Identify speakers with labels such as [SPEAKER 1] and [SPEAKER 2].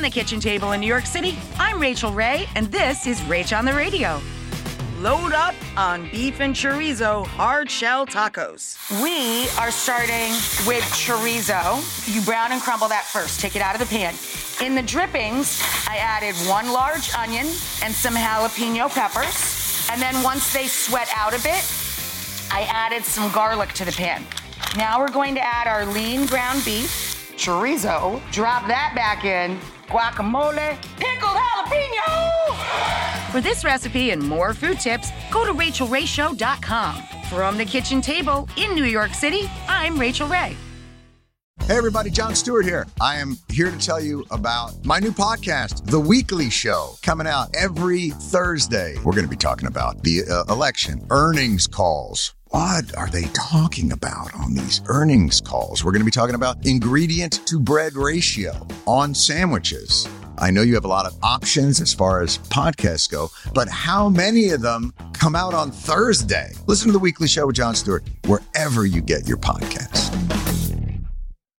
[SPEAKER 1] From the kitchen table in New York City, I'm Rachael Ray, and this is Rach on the Radio. Load up on beef and chorizo hard shell tacos. We are starting with chorizo. You brown and crumble that first. Take it out of the pan. In the drippings, I added one large onion and some jalapeno peppers. And then once they sweat out a bit, I added some garlic to the pan. Now we're going to add our lean ground beef chorizo, drop that back in, guacamole, pickled jalapeno. For this recipe and more food tips, go to rachaelrayshow.com. From the kitchen table in New York City, I'm Rachael Ray.
[SPEAKER 2] Hey, everybody, Jon Stewart here. I am here to tell you about my new podcast, The Weekly Show, coming out every Thursday. We're going to be talking about the uh, election, earnings calls what are they talking about on these earnings calls? We're going to be talking about ingredient to bread ratio on sandwiches. I know you have a lot of options as far as podcasts go, but how many of them come out on Thursday? Listen to the weekly show with Jon Stewart wherever you get your podcasts.